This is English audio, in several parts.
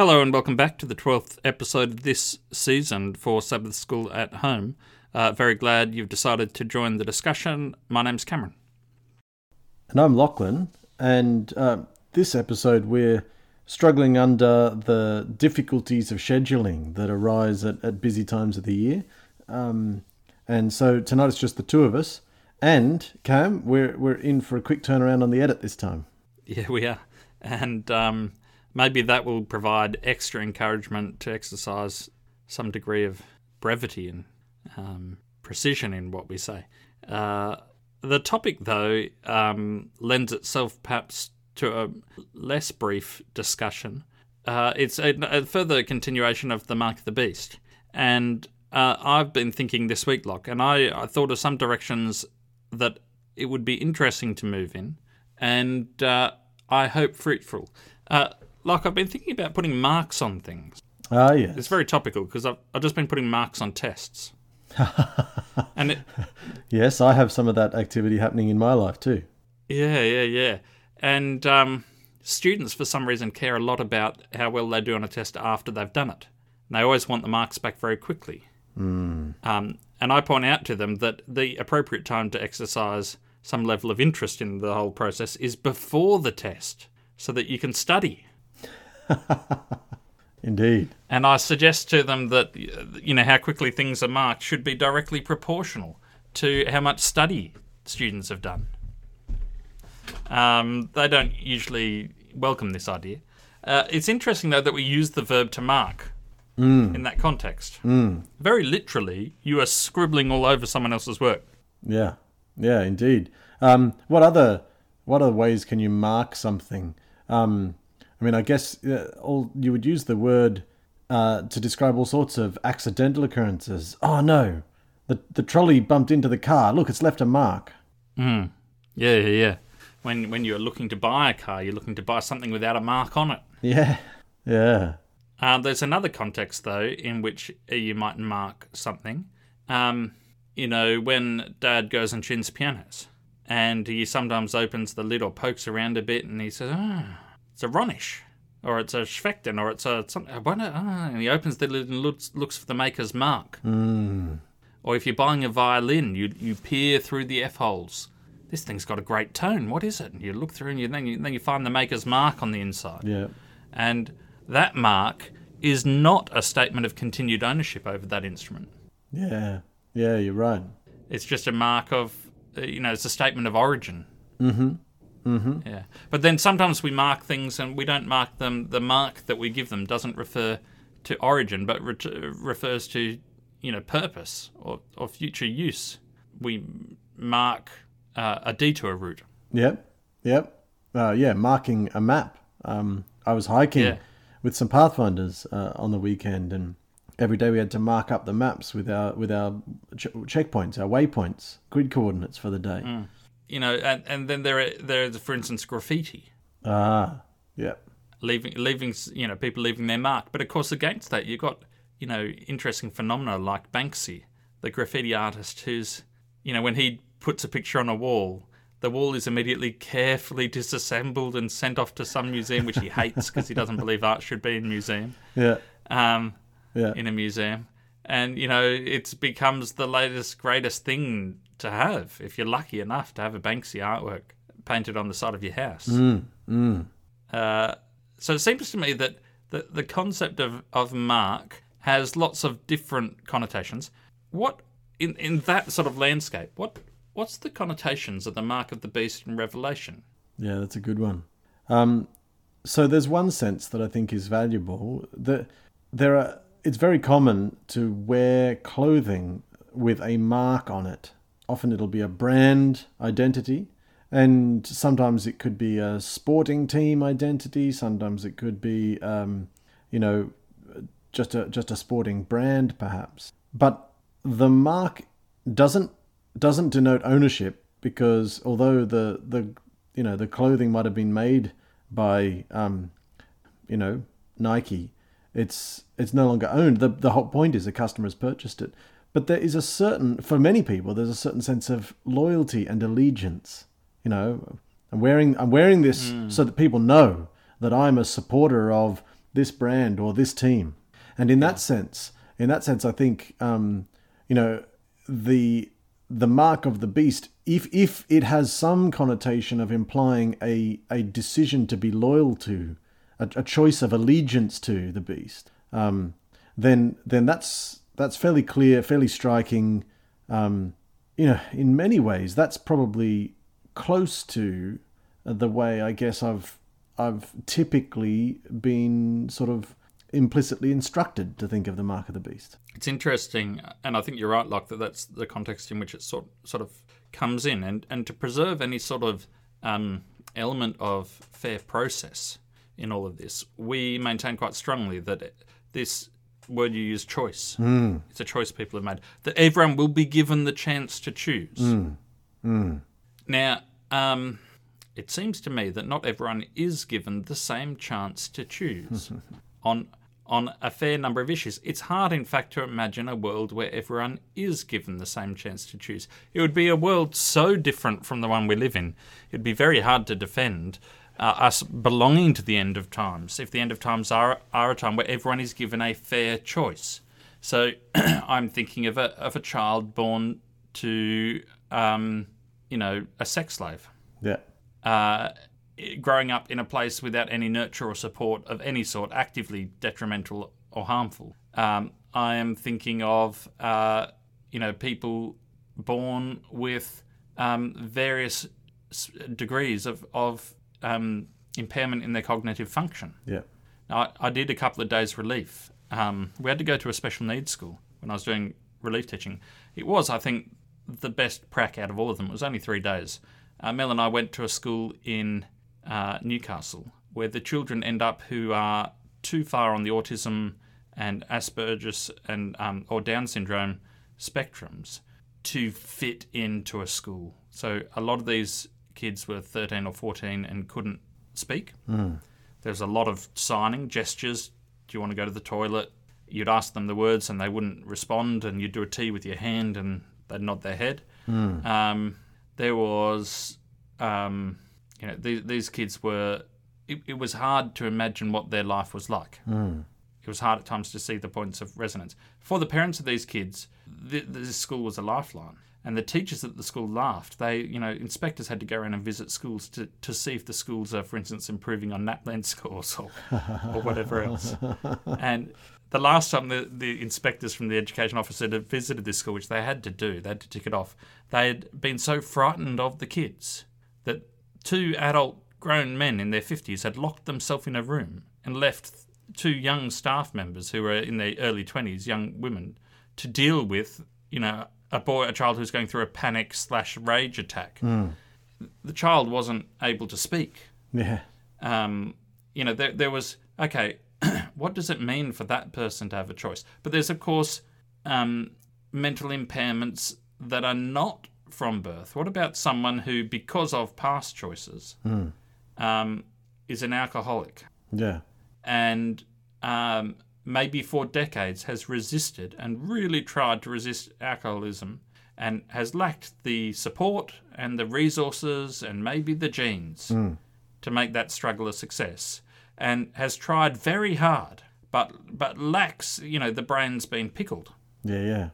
Hello and welcome back to the 12th episode of this season for Sabbath School at Home. Uh, very glad you've decided to join the discussion. My name's Cameron. And I'm Lachlan. And uh, this episode, we're struggling under the difficulties of scheduling that arise at, at busy times of the year. Um, and so tonight it's just the two of us. And Cam, we're, we're in for a quick turnaround on the edit this time. Yeah, we are. And um, maybe that will provide extra encouragement to exercise some degree of brevity and um, precision in what we say. Uh, the topic, though, um, lends itself perhaps to a less brief discussion. Uh, it's a, a, further continuation of the Mark of the Beast. And uh, I've been thinking this week, Locke, and I, I thought of some directions that it would be interesting to move in, and uh, I hope fruitful. Like I've been thinking about putting marks on things. Ah, yes. It's very topical because I've, I've just been putting marks on tests. and it, yes, I have some of that activity happening in my life too. Yeah, yeah, yeah. And um, students, for some reason, care a lot about how well they do on a test after they've done it. And they always want the marks back very quickly. Mm. Um, and I point out to them that the appropriate time to exercise some level of interest in the whole process is before the test so that you can study. Indeed. And I suggest to them that you know how quickly things are marked should be directly proportional to how much study students have done. Um, they don't usually welcome this idea. Uh, it's interesting though that we use the verb to mark mm. in that context. Mm. Very literally, you are scribbling all over someone else's work. Yeah, yeah, indeed. Um, what other what other ways can you mark something? Um, I mean, I guess uh, all you would use the word uh, to describe all sorts of accidental occurrences. Oh no, the the trolley bumped into the car. Look, it's left a mark. Mm. Yeah, yeah, yeah. When when you're looking to buy a car, you're looking to buy something without a mark on it. Yeah, yeah. Uh, there's another context though in which you might mark something. Um, you know, when Dad goes and tunes pianos, and he sometimes opens the lid or pokes around a bit, and he says, "Ah." Oh, it's a Rönisch, or it's a Schwechten, or it's a something. I Ah, and he opens the lid and looks, looks for the maker's mark. Mm. Or if you're buying a violin, you you peer through the f holes. This thing's got a great tone. What is it? And you look through, and you, then you then you find the maker's mark on the inside. Yeah. And that mark is not a statement of continued ownership over that instrument. Yeah. Yeah, you're right. It's just a mark of, uh, you know, it's a statement of origin. Mm-hmm. Mm-hmm. Yeah. But then sometimes we mark things and we don't mark them. The mark that we give them doesn't refer to origin, but re- refers to, you know, purpose or, or future use. We mark uh, a detour route. Yep. Yep. Uh, yeah, marking a map. Um, I was hiking Yeah. with some pathfinders uh, on the weekend, and every day we had to mark up the maps with our with our ch- checkpoints, our waypoints, grid coordinates for the day. Mm. You know, and, and then there are, there is, for instance, graffiti. Ah, yep. leaving leaving you know people leaving their mark but of course against that you've got you know interesting phenomena like Banksy the graffiti artist who's you know when he puts a picture on a wall the wall is immediately carefully disassembled and sent off to some museum which he hates because he doesn't believe art should be in museum Yeah. um, Yeah. in a museum and you know it becomes the latest greatest thing to have if you're lucky enough to have a Banksy artwork painted on the side of your house Mm, mm. uh, so it seems to me that the, the concept of, of mark has lots of different connotations. What in, in that sort of landscape, what what's the connotations of the mark of the beast in Revelation? Yeah, that's a good one. Um, so there's one sense that I think is valuable. That there are. It's very common to wear clothing with a mark on it. Often it'll be a brand identity, and sometimes it could be a sporting team identity. Sometimes it could be, um, you know, just a just a sporting brand, perhaps. But the mark doesn't doesn't denote ownership because although the the you know the clothing might have been made by um, you know Nike, it's it's no longer owned. The the whole point is the customer has purchased it. But there is a certain for many people there's a certain sense of loyalty and allegiance. You know, I'm wearing I'm wearing this so that people know that I'm a supporter of this brand or this team. And in that sense, in that sense, I think um, you know the the mark of the beast, if if it has some connotation of implying a a decision to be loyal to, a, a choice of allegiance to the beast, um, then then that's that's fairly clear, fairly striking. Um, you know, in many ways, that's probably close to the way I guess I've I've typically been sort of implicitly instructed to think of the mark of the beast. It's interesting, and I think you're right, Locke, that that's the context in which it sort sort of comes in, and and to preserve any sort of um, element of fair process in all of this, we maintain quite strongly that this word you use, choice, mm. it's a choice people have made. That everyone will be given the chance to choose. Mm. Mm. Now. Um, it seems to me that not everyone is given the same chance to choose on on a fair number of issues. It's hard, in fact, to imagine a world where everyone is given the same chance to choose. It would be a world so different from the one we live in. It'd be very hard to defend uh, us belonging to the end of times if the end of times are, are a time where everyone is given a fair choice. So I'm thinking of a, of a child born to, um, you know, a sex slave. Yeah. Uh, growing up in a place without any nurture or support of any sort, actively detrimental or harmful. Um, I am thinking of, uh, you know, people born with um, various degrees of, of um, impairment in their cognitive function. Yeah. Now, I, I did a couple of days relief. Um, we had to go to a special needs school when I was doing relief teaching. It was, I think, the best prac out of all of them. It was only three days. Uh, Mel and I went to a school in uh, Newcastle, where the children end up who are too far on the autism and Asperger's and um, or Down syndrome spectrums to fit into a school. So a lot of these kids were 13 or 14 and couldn't speak. Mm. There's a lot of signing, gestures. Do you want to go to the toilet? You'd ask them the words and they wouldn't respond, and you'd do a T with your hand and they'd nod their head. Mm. Um, there was um, you know, these, these kids were. It, it, was hard to imagine what their life was like. Mm. It was hard at times to see the points of resonance. For the parents of these kids, th- this school was a lifeline. And the teachers at the school laughed. They, you know, inspectors had to go around and visit schools to, to see if the schools are, for instance, improving on NAPLAN scores or, or whatever else. And the last time the, the inspectors from the education office had visited this school, which they had to do, they had to tick it off, they had been so frightened of the kids that two adult grown men in their 50s had locked themselves in a room and left two young staff members who were in their early 20s, young women, to deal with, you know, a boy, a child who's going through a panic slash rage attack. Mm. The child wasn't able to speak. Yeah. Um, you know, there, there was, okay, what does it mean for that person to have a choice? But there's, of course, um, mental impairments that are not from birth? What about someone who, because of past choices, mm. um, is an alcoholic? Yeah. And um, maybe for decades has resisted and really tried to resist alcoholism and has lacked the support and the resources and maybe the genes mm. to make that struggle a success and has tried very hard but but lacks you know the brain's been pickled yeah yeah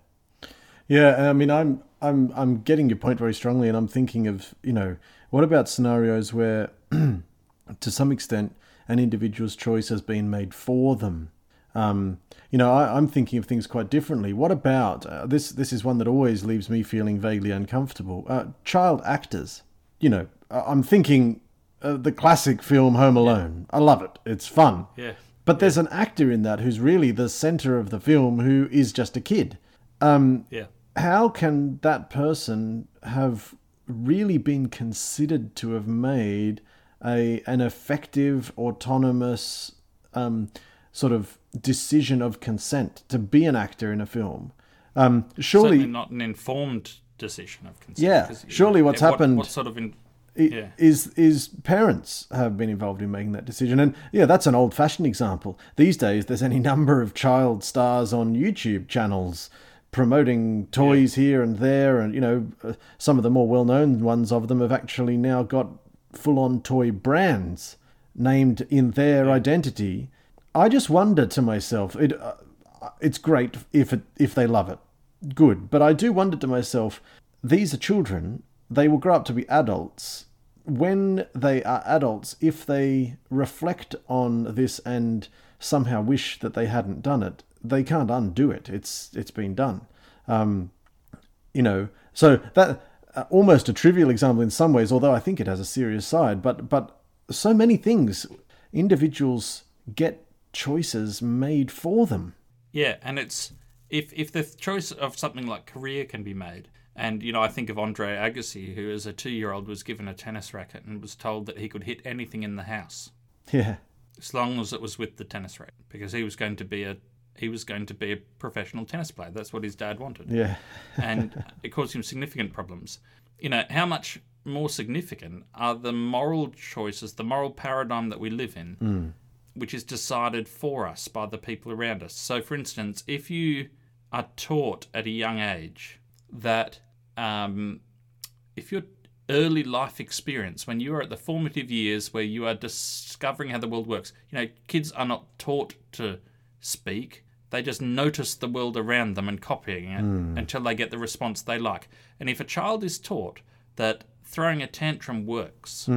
yeah, I mean, I'm I'm I'm getting your point very strongly, and I'm thinking of you know what about scenarios where, to some extent, an individual's choice has been made for them. Um, you know, I, am thinking of things quite differently. What about uh, this? This is one that always leaves me feeling vaguely uncomfortable. Uh, child actors. You know, I'm thinking uh, the classic film Home Alone. I love it. It's fun. Yeah. But there's an actor in that who's really the center of the film who is just a kid. Um, yeah how can that person have really been considered to have made a an effective autonomous um, sort of decision of consent to be an actor in a film? Um, surely Certainly not an informed decision of consent. Yeah, surely what's what, happened. What sort of in, yeah. is is parents have been involved in making that decision and yeah that's an old fashioned example these days there's any number of child stars on YouTube channels promoting toys yeah. here and there, and you know, uh, some of the more well-known ones of them have actually now got full-on toy brands named in their yeah. identity. I just wonder to myself, it, uh, it's great if it, if they love it, good. But I do wonder to myself, these are children. They will grow up to be adults. When they are adults, if they reflect on this and somehow wish that they hadn't done it, they can't undo it. It's it's been done. Um, you know, so that uh, almost a trivial example in some ways, although I think it has a serious side. But but so many things, individuals get choices made for them. Yeah, and it's if if the choice of something like career can be made, and you know, I think of Andre Agassi, who as a two-year-old was given a tennis racket and was told that he could hit anything in the house, Yeah, as long as it was with the tennis racket, because he was going to be a he was going to be a professional tennis player. That's what his dad wanted, yeah, and it caused him significant problems. You know, how much more significant are the moral choices, the moral paradigm that we live in, hmm. Which is decided for us by the people around us. So, for instance, if you are taught at a young age that um, if your early life experience, when you are at the formative years where you are discovering how the world works, you know, kids are not taught to speak. They just notice the world around them and copying it until they get the response they like. And if a child is taught that throwing a tantrum works,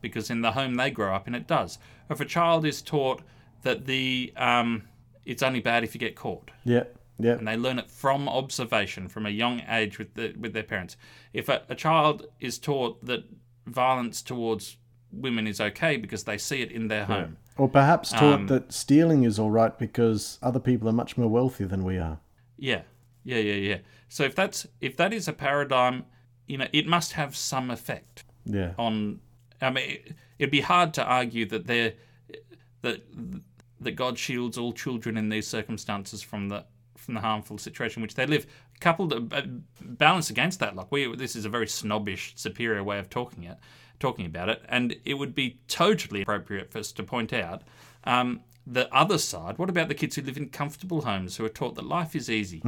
because in the home they grow up in it does. Or if a child is taught that the um, it's only bad if you get caught, yeah, yeah, and they learn it from observation from a young age with the, with their parents. If a, a child is taught that violence towards women is okay because they see it in their home, or perhaps taught Um, that stealing is all right because other people are much more wealthy than we are. yeah, yeah, yeah, yeah. So if that's if that is a paradigm, you know, it must have some effect. Yeah, on I mean it, it'd be hard to argue that they're that that God shields all children in these circumstances from the from the harmful situation in which they live coupled uh, balance against that. Like we this is a very snobbish superior way of talking it talking about it. And it would be totally appropriate for us to point out um, the other side. What about the kids who live in comfortable homes who are taught that life is easy?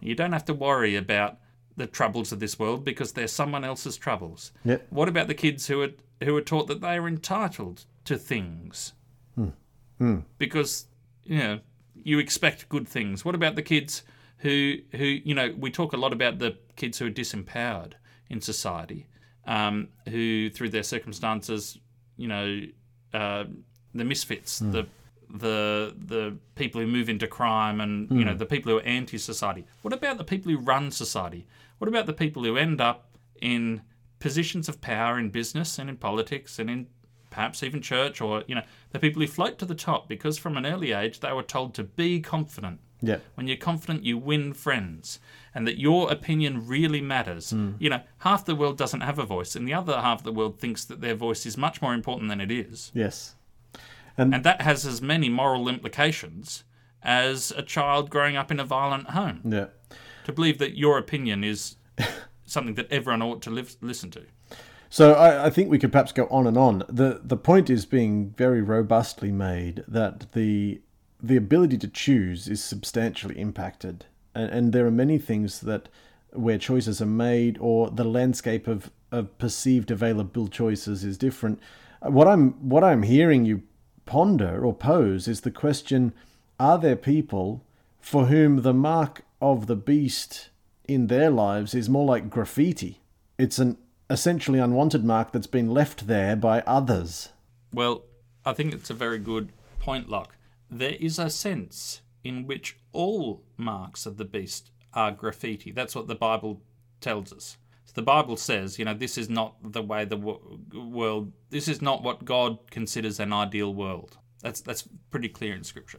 You don't have to worry about the troubles of this world because they're someone else's troubles. Yep. what about the kids who are who are taught that they are entitled to things? Because you know you expect good things. What about the kids who who you know we talk a lot about the kids who are disempowered in society, um, who through their circumstances, you know, uh, the misfits, the the the people who move into crime, and you know the people who are anti-society. What about the people who run society? What about the people who end up in positions of power in business and in politics and in perhaps even church or you know the people who float to the top because from an early age they were told to be confident. Yeah, when you're confident you win friends and that your opinion really matters. Hmm. You know half the world doesn't have a voice and the other half of the world thinks that their voice is much more important than it is. Yes, and that has as many moral implications as a child growing up in a violent home. Yeah. to believe that your opinion is something that everyone ought to live, listen to So I, I think we could perhaps go on and on. the The point is being very robustly made that the the ability to choose is substantially impacted, and, and there are many things that where choices are made or the landscape of, of perceived available choices is different. What I'm what I'm hearing you ponder or pose is the question: Are there people for whom the mark of the beast in their lives is more like graffiti? It's an essentially unwanted mark that's been left there by others. Well, I think it's a very good point, Locke. There is a sense in which all marks of the beast are graffiti. That's what the Bible tells us. So the Bible says, you know, this is not the way the wo- world. This is not what God considers an ideal world. That's that's pretty clear in Scripture.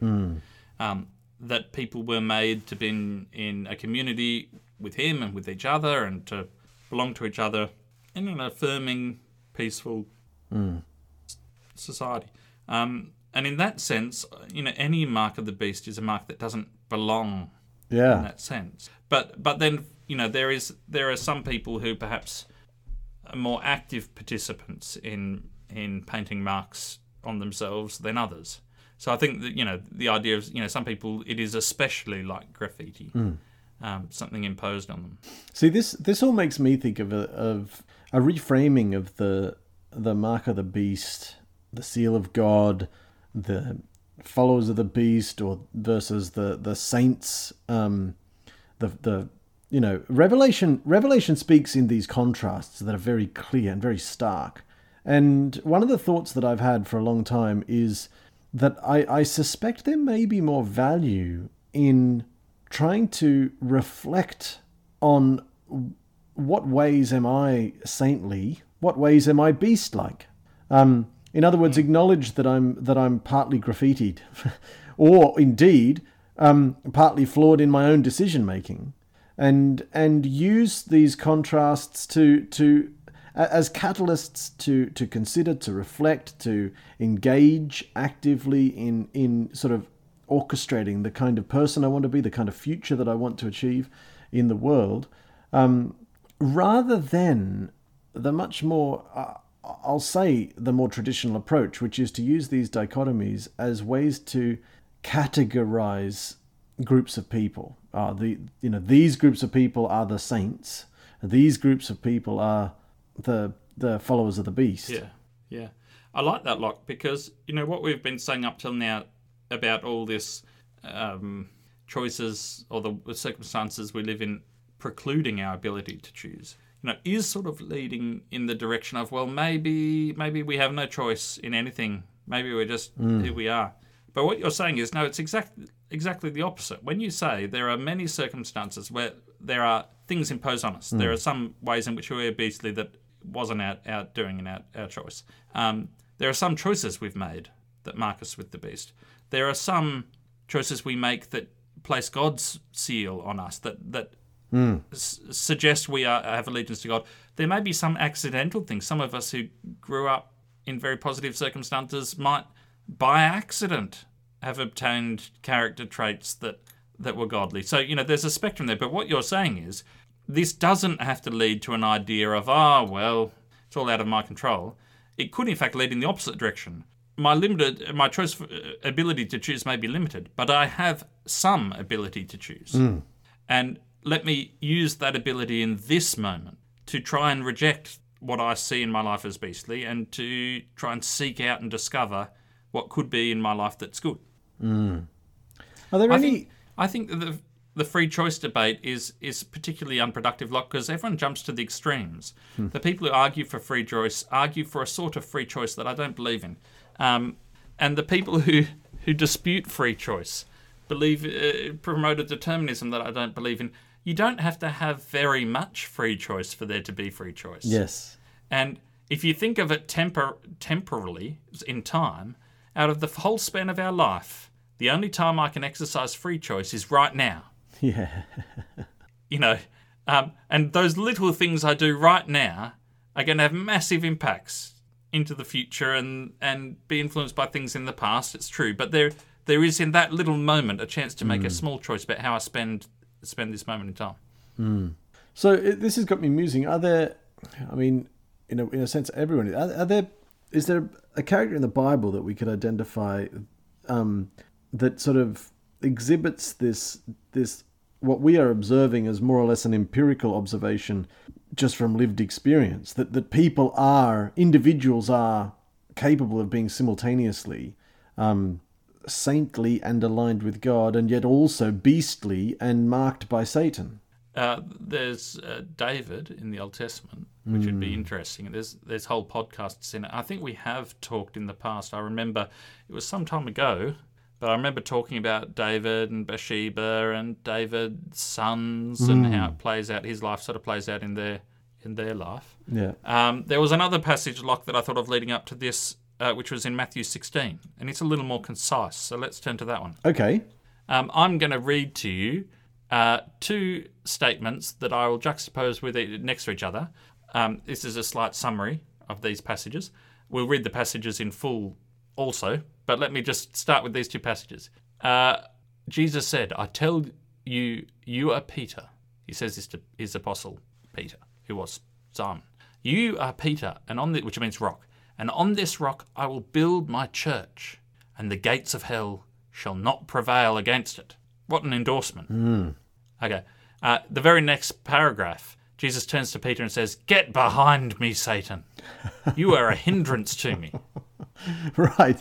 Um, that people were made to be in, in a community with Him and with each other, and to belong to each other in an affirming, peaceful society. Um, and in that sense, you know, any mark of the beast is a mark that doesn't belong Yeah. in that sense. But but then you know there is there are some people who perhaps are more active participants in in painting marks on themselves than others. So I think that you know the idea of you know some people it is especially like graffiti, um, something imposed on them. See, this this all makes me think of a of a reframing of the the mark of the beast, the seal of God, the followers of the beast or versus the the saints. Um, the the you know Revelation Revelation speaks in these contrasts that are very clear and very stark. And one of the thoughts that I've had for a long time is that I, I suspect there may be more value in trying to reflect on what ways am I saintly, what ways am I beast like. Um, in other words, acknowledge that I'm that I'm partly graffitied, or indeed um, partly flawed in my own decision making, and and use these contrasts to to as catalysts to to consider, to reflect, to engage actively in in sort of orchestrating the kind of person I want to be, the kind of future that I want to achieve in the world, um, rather than the much more. Uh, I'll say the more traditional approach, which is to use these dichotomies as ways to categorize groups of people. Uh, the you know these groups of people are the saints. These groups of people are the the followers of the beast. Yeah, yeah. I like that Lock because you know what we've been saying up till now about all this um, choices or the circumstances we live in precluding our ability to choose. You know, is sort of leading in the direction of well, maybe maybe we have no choice in anything. Maybe we're just mm. who we are. But what you're saying is no, it's exactly exactly the opposite. When you say there are many circumstances where there are things imposed on us, mm. there are some ways in which we are beastly that wasn't our, our doing and our, our choice. Um, there are some choices we've made that mark us with the beast. There are some choices we make that place God's seal on us, that that mm. s- suggest we are, have allegiance to God. There may be some accidental things. Some of us who grew up in very positive circumstances might, by accident, have obtained character traits that that were godly. So you know, there's a spectrum there. But what you're saying is this doesn't have to lead to an idea of, ah, oh, well, it's all out of my control. It could, in fact, lead in the opposite direction. My limited, my choice uh, ability to choose may be limited, but I have some ability to choose. Mm. And let me use that ability in this moment to try and reject what I see in my life as beastly and to try and seek out and discover what could be in my life that's good. Mm. Are there I any? Think, I think the the free choice debate is is particularly unproductive lot because everyone jumps to the extremes. Hmm. The people who argue for free choice argue for a sort of free choice that I don't believe in, um, and the people who who dispute free choice believe uh, promote a determinism that I don't believe in. You don't have to have very much free choice for there to be free choice. Yes, and if you think of it tempor- temporally in time, out of the whole span of our life, the only time I can exercise free choice is right now. Yeah. you know, um, and those little things I do right now are going to have massive impacts into the future and and be influenced by things in the past. It's true, but there there is in that little moment a chance to make mm. a small choice about how I spend spend this moment in time. Mm. So it, this has got me musing. Are there? I mean, in a in a sense, everyone are, are there. Is there a character in the Bible that we could identify um, that sort of exhibits this this what we are observing is more or less an empirical observation just from lived experience that, that people are, individuals are capable of being simultaneously um, saintly and aligned with God and yet also beastly and marked by Satan. Uh, there's uh, David in the Old Testament, which mm. would be hmm. interesting. There's there's whole podcasts in it. I think we have talked in the past. I remember it was some time ago but I remember talking about David and Bathsheba and David's sons mm. and how it plays out. His life sort of plays out in their in their life. Yeah. Um, there was another passage, Lock, that I thought of leading up to this, uh, which was in Matthew 16, and it's a little more concise. So let's turn to that one. Okay. Um, I'm going to read to you uh, two statements that I will juxtapose with it next to each other. Um, this is a slight summary of these passages. We'll read the passages in full also, but let me just start with these two passages. Uh, Jesus said, I tell you, you are Peter. He says this to his apostle Peter, who was Simon. You are Peter, and on the, which means rock, and on this rock I will build my church, and the gates of hell shall not prevail against it. What an endorsement. Mm. Okay. Uh, the very next paragraph, Jesus turns to Peter and says, Get behind me, Satan. You are a hindrance to me. right.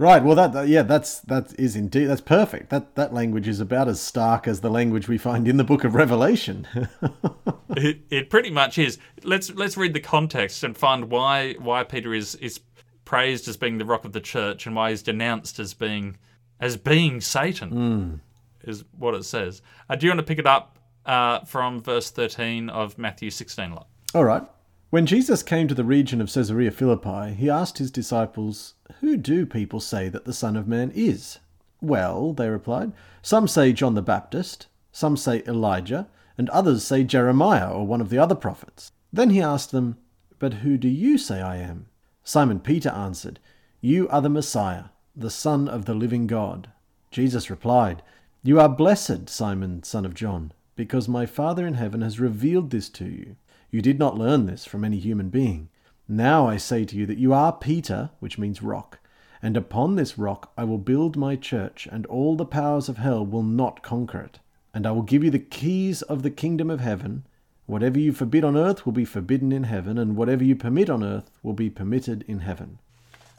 Right. Well, that, that yeah, that's that is indeed that's perfect. That that language is about as stark as the language we find in the Book of Revelation. it, it pretty much is. Let's let's read the context and find why why Peter is is praised as being the rock of the church and why he's denounced as being as being Satan. Is what it says. Uh, do you want to pick it up uh, from verse thirteen of Matthew sixteen? Lot? All right. When Jesus came to the region of Caesarea Philippi, he asked his disciples, Who do people say that the Son of Man is? Well, they replied, Some say John the Baptist, some say Elijah, and others say Jeremiah or one of the other prophets. Then he asked them, But who do you say I am? Simon Peter answered, You are the Messiah, the Son of the living God. Jesus replied, You are blessed, Simon, son of John, because my Father in heaven has revealed this to you. You did not learn this from any human being. Now I say to you that you are Peter, which means rock, and upon this rock I will build my church, and all the powers of hell will not conquer it. And I will give you the keys of the kingdom of heaven. Whatever you forbid on earth will be forbidden in heaven, and whatever you permit on earth will be permitted in heaven.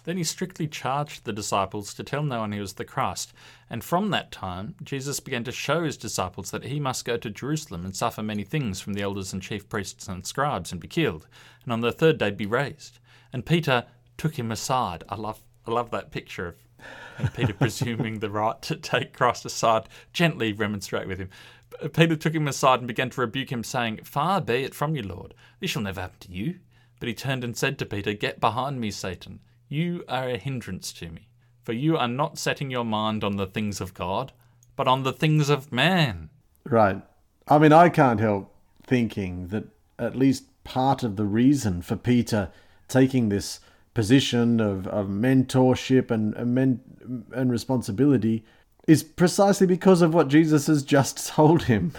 Then he strictly charged the disciples to tell no one he was the Christ. And from that time, Jesus began to show his disciples that he must go to Jerusalem and suffer many things from the elders and chief priests and scribes and be killed, and on the third day be raised. And Peter took him aside. I love, I love that picture of Peter presuming the right to take Christ aside, gently remonstrate with him. Peter took him aside and began to rebuke him, saying, Far be it from you, Lord. This shall never happen to you. But he turned and said to Peter, Get behind me, Satan. You are a hindrance to me, for you are not setting your mind on the things of God, but on the things of man. Right. I mean, I can't help thinking that at least part of the reason for Peter taking this position of, of mentorship and, and, men, and responsibility is precisely because of what Jesus has just told him.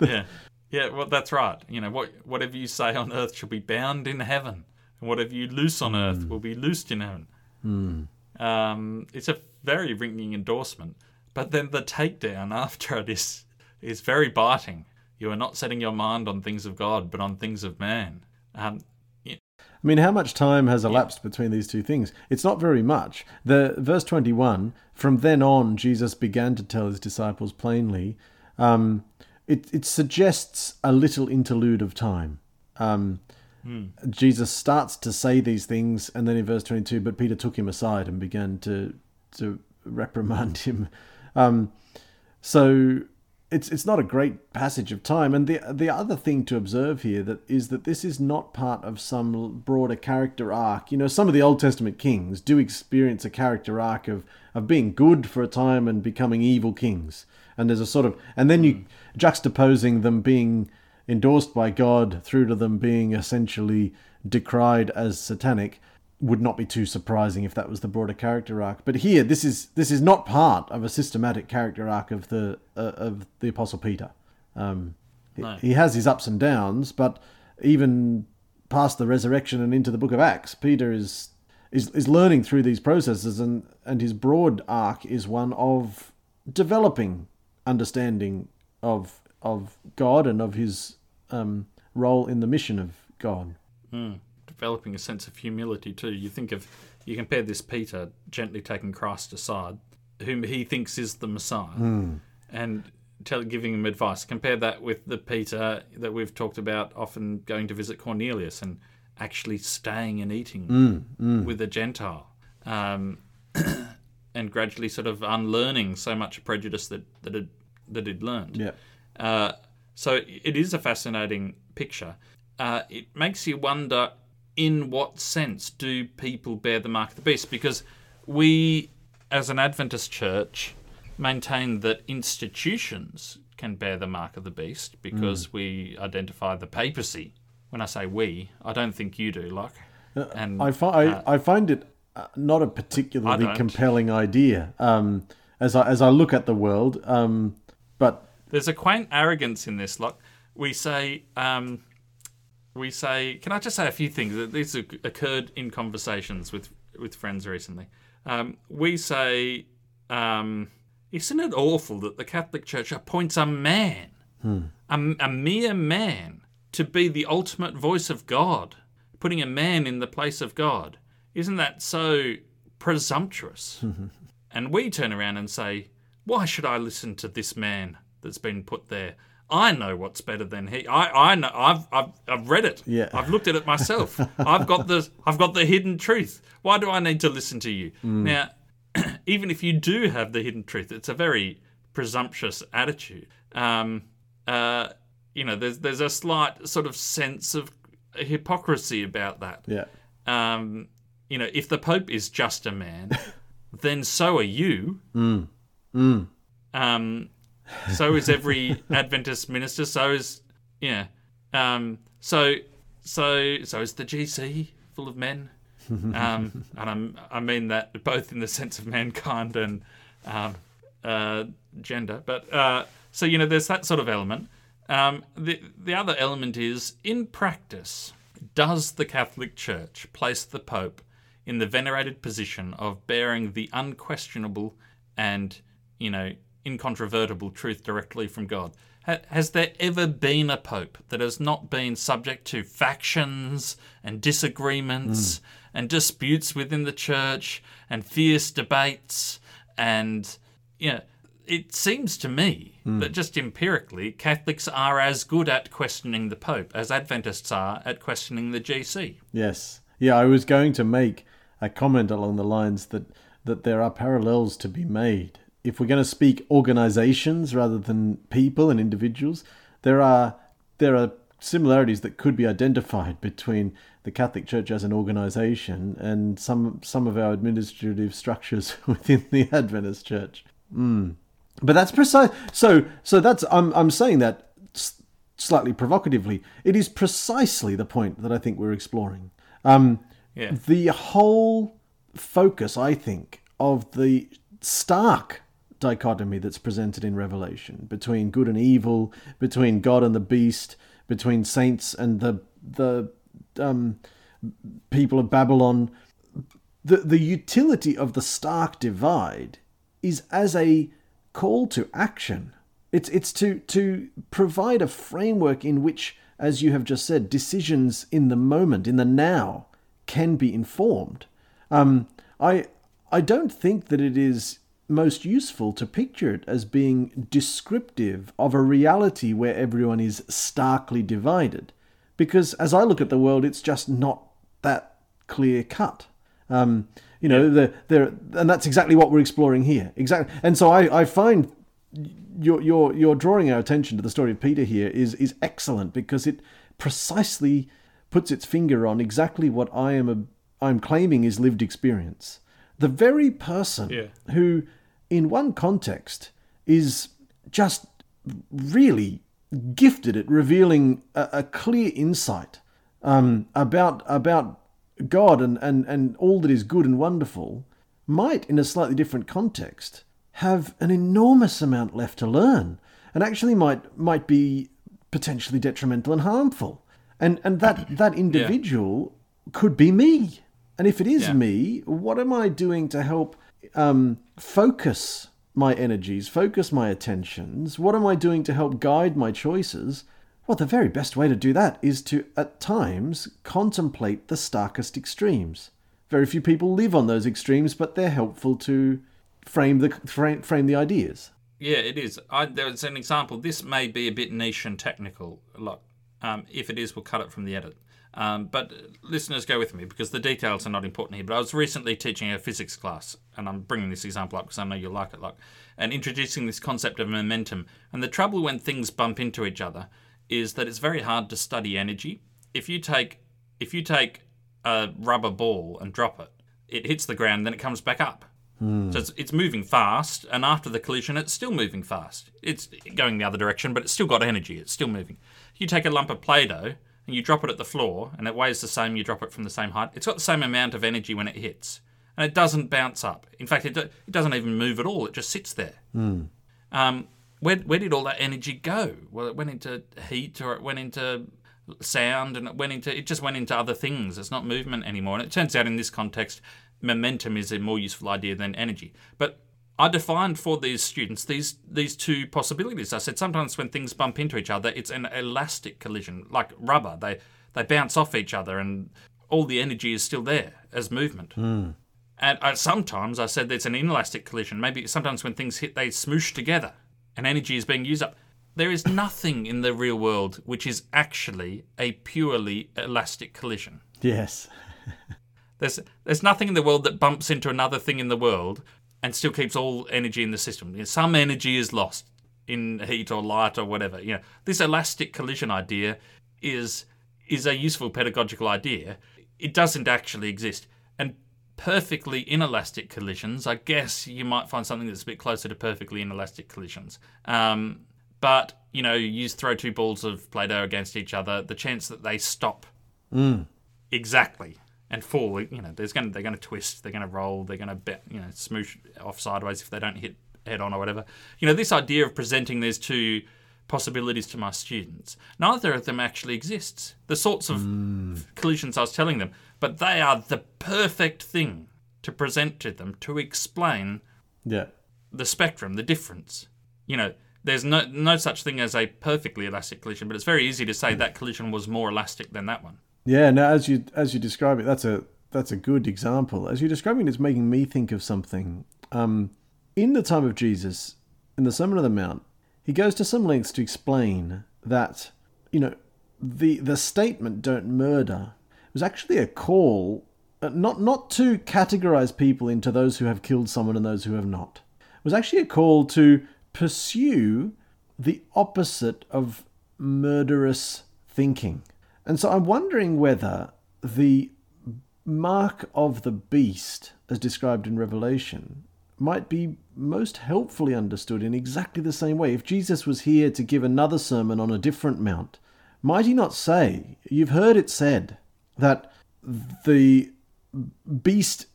yeah. Yeah, well, that's right. You know, what whatever you say on earth shall be bound in heaven and whatever you loose on earth will be loosed in heaven. Mm. Um, it's a very ringing endorsement. But then the takedown after it is is very biting. You are not setting your mind on things of God, but on things of man. Um, I mean, how much time has elapsed yeah. between these two things? It's not very much. The verse twenty-one. From then on, Jesus began to tell his disciples plainly. Um, it it suggests a little interlude of time. Um, Mm. Jesus starts to say these things, and then in verse 22, but Peter took him aside and began to to reprimand him. Um, so it's it's not a great passage of time. And the the other thing to observe here that is that this is not part of some broader character arc. You know, some of the Old Testament kings do experience a character arc of of being good for a time and becoming evil kings. And there's a sort of and then you juxtaposing them being endorsed by God through to them being essentially decried as satanic would not be too surprising if that was the broader character arc. But here, this is this is not part of a systematic character arc of the uh, of the Apostle Peter. Um, no. He has his ups and downs, but even past the resurrection and into the Book of Acts, Peter is is is learning through these processes, and and his broad arc is one of developing understanding of of God and of his um, role in the mission of God. Mm. Developing a sense of humility too. You think of you compare this Peter gently taking Christ aside, whom he thinks is the Messiah, mm. and tell, giving him advice. Compare that with the Peter that we've talked about, often going to visit Cornelius and actually staying and eating mm, mm. with a Gentile, um, and gradually sort of unlearning so much prejudice that that had, that he'd learned. Yeah. Uh, so it is a fascinating picture. Uh, it makes you wonder in what sense do people bear the mark of the beast? Because we, as an Adventist church, maintain that institutions can bear the mark of the beast because mm. we identify the papacy. When I say we, I don't think you do, like. Uh, and I, fi- uh, I, I find it uh, not a particularly compelling idea um, as I as I look at the world. Um, but there's a quaint arrogance in this. Like we say, um, we say. Can I just say a few things that these occurred in conversations with with friends recently? Um, we say, um, isn't it awful that the Catholic Church appoints a man, hmm. a, a mere man, to be the ultimate voice of God, putting a man in the place of God? Isn't that so presumptuous. and we turn around and say, why should I listen to this man that's been put there? I know what's better than he. I, I know. I've, I've, I've read it. Yeah. I've looked at it myself. I've got the, I've got the hidden truth. Why do I need to listen to you? Now, even if you do have the hidden truth, it's a very presumptuous attitude. Um, uh, you know, there's there's a slight sort of sense of hypocrisy about that. Yeah. Um, you know, if the Pope is just a man, then so are you. Um, so is every Adventist minister. So is yeah. Um, so so so is the GC full of men. Um, and I'm, I mean that both in the sense of mankind and um, uh, gender. But uh, so you know, there's that sort of element. Um, the the other element is in practice. Does the Catholic Church place the Pope in the venerated position of bearing the unquestionable and you know incontrovertible truth directly from God? Has there ever been a pope that has not been subject to factions and disagreements hmm. and disputes within the church and fierce debates and you know it seems to me hmm. that just empirically Catholics are as good at questioning the pope as Adventists are at questioning the GC. Yes. Yeah, I was going to make a comment along the lines that that there are parallels to be made. If we're going to speak organizations rather than people and individuals, there are there are similarities that could be identified between the Catholic Church as an organization and some some of our administrative structures within the Adventist Church. Mm. But that's precise. So so that's I'm I'm saying that s- slightly provocatively. It is precisely the point that I think we're exploring. Um, Yeah. the whole focus, I think, of the stark dichotomy that's presented in Revelation between good and evil, between God and the beast, between saints and the the um, people of Babylon. The the utility of the stark divide is as a call to action. It's it's to to provide a framework in which, as you have just said, decisions in the moment, in the now, can be informed. Um, I I don't think that it is most useful to picture it as being descriptive of a reality where everyone is starkly divided, because as I look at the world, it's just not that clear cut. Um, you know, the, there, and that's exactly what we're exploring here. Exactly, and so I, I find your your your drawing our attention to the story of Peter here is is excellent because it precisely puts its finger on exactly what I am a, I'm claiming is lived experience. The very person Yeah. who, in one context, is just really gifted at revealing a, a clear insight um, about about God and, and, and all that is good and wonderful, might, in a slightly different context, have an enormous amount left to learn, and actually might might be potentially detrimental and harmful. And and that that individual could be me. And if it is Yeah. me, what am I doing to help um, focus my energies, focus my attentions? What am I doing to help guide my choices? Well, the very best way to do that is to, at times, contemplate the starkest extremes. Very few people live on those extremes, but they're helpful to frame the frame, frame the ideas. Yeah, it is. I, there's an example. This may be a bit niche and technical. Look, um, if it is, we'll cut it from the edit. Um, but listeners, go with me because the details are not important here. But I was recently teaching a physics class, and I'm bringing this example up because I know you'll like it, like, and introducing this concept of momentum. And the trouble when things bump into each other is that it's very hard to study energy. If you take if you take a rubber ball and drop it, it hits the ground, then it comes back up. So it's, it's moving fast, and after the collision, it's still moving fast. It's going the other direction, but it's still got energy. It's still moving. You take a lump of Play Doh and you drop it at the floor, and it weighs the same, you drop it from the same height. It's got the same amount of energy when it hits, and it doesn't bounce up. In fact, it, do- it doesn't even move at all, it just sits there. Um, where, where did all that energy go? Well, it went into heat, or it went into sound, and it went into it just went into other things. It's not movement anymore. And it turns out in this context, momentum is a more useful idea than energy. But I defined for these students these these two possibilities. I said sometimes when things bump into each other, it's an elastic collision, like rubber. They they bounce off each other, and all the energy is still there as movement. And uh, sometimes I said it's an inelastic collision. Maybe sometimes when things hit, they smoosh together and energy is being used up. There is nothing in the real world which is actually a purely elastic collision. Yes. There's there's nothing in the world that bumps into another thing in the world and still keeps all energy in the system. You know, some energy is lost in heat or light or whatever. You know, this elastic collision idea is is a useful pedagogical idea. It doesn't actually exist. And perfectly inelastic collisions, I guess you might find something that's a bit closer to perfectly inelastic collisions. Um, but you know, you throw two balls of Play-Doh against each other, the chance that they stop exactly and fall, you know, there's going they're going to twist, they're going to roll, they're going to you know, smoosh off sideways if they don't hit head on or whatever. You know, this idea of presenting these two possibilities to my students, neither of them actually exists. The sorts of mm. collisions I was telling them, but they are the perfect thing to present to them to explain Yeah. the spectrum, the difference. You know, there's no no such thing as a perfectly elastic collision, but it's very easy to say hmm. that collision was more elastic than that one. Yeah, no, as you as you describe it, that's a that's a good example. As you're describing it, it's making me think of something. Um, in the time of Jesus, in the Sermon on the Mount, he goes to some lengths to explain that you know the the statement "Don't murder" was actually a call uh, not not to categorize people into those who have killed someone and those who have not. It was actually a call to pursue the opposite of murderous thinking. And so I'm wondering whether the mark of the beast, as described in Revelation, might be most helpfully understood in exactly the same way. If Jesus was here to give another sermon on a different mount, might he not say, You've heard it said, that the beast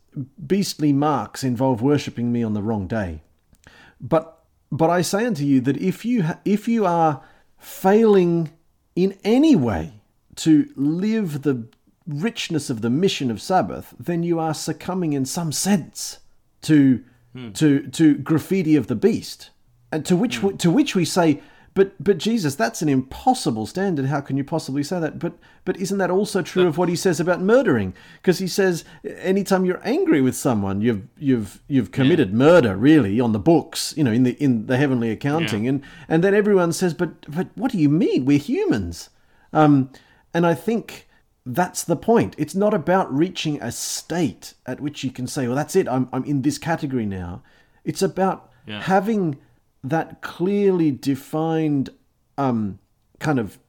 beastly marks involve worshipping me on the wrong day. But but I say unto you that if you ha- if you are failing in any way to live the richness of the mission of Sabbath, then you are succumbing in some sense to to to graffiti of the beast, and to which we, to which we say, but but Jesus, that's an impossible standard. How can you possibly say that? But but isn't that also true of what he says about murdering? Because he says anytime you're angry with someone, you've you've you've committed murder, really, on the books, you know, in the in the heavenly accounting, and and then everyone says, but but what do you mean? We're humans. Um, and I think that's the point. It's not about reaching a state at which you can say, well, that's it, I'm, I'm in this category now. It's about Yeah. having that clearly defined um, kind of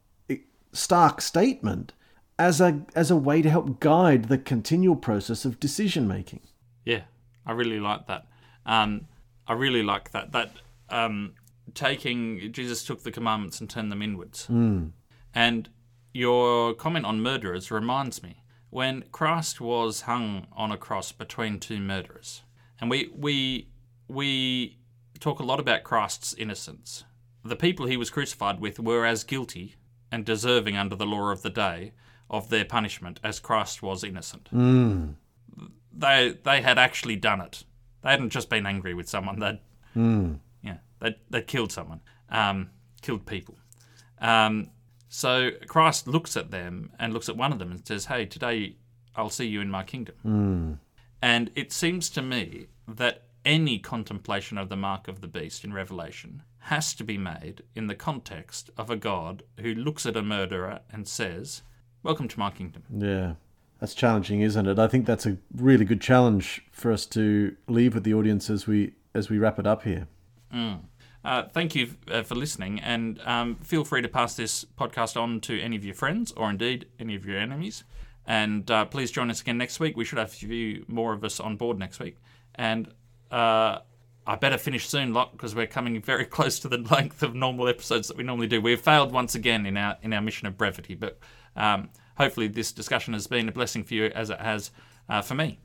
stark statement as a, as a way to help guide the continual process of decision making. Yeah, I really like that. Um, I really like that. That um, taking Jesus took the commandments and turned them inwards. And your comment on murderers reminds me when Christ was hung on a cross between two murderers, and we we we talk a lot about Christ's innocence. The people he was crucified with were as guilty and deserving under the law of the day of their punishment as Christ was innocent they they had actually done it. They hadn't just been angry with someone. They'd yeah they they killed someone, um, killed people. Um, so Christ looks at them and looks at one of them and says, "Hey, today I'll see you in my kingdom." Hmm. And it seems to me that any contemplation of the mark of the beast in Revelation has to be made in the context of a God who looks at a murderer and says, "Welcome to my kingdom." Yeah. That's challenging, isn't it? I think that's a really good challenge for us to leave with the audience as we as we wrap it up here. Hmm. Uh, thank you uh, for listening, and um, feel free to pass this podcast on to any of your friends or indeed any of your enemies. And uh, please join us again next week. We should have a few more of us on board next week. And uh, I better finish soon, Lock, because we're coming very close to the length of normal episodes that we normally do. We've failed once again in our in our mission of brevity, but um, hopefully this discussion has been a blessing for you as it has uh, for me.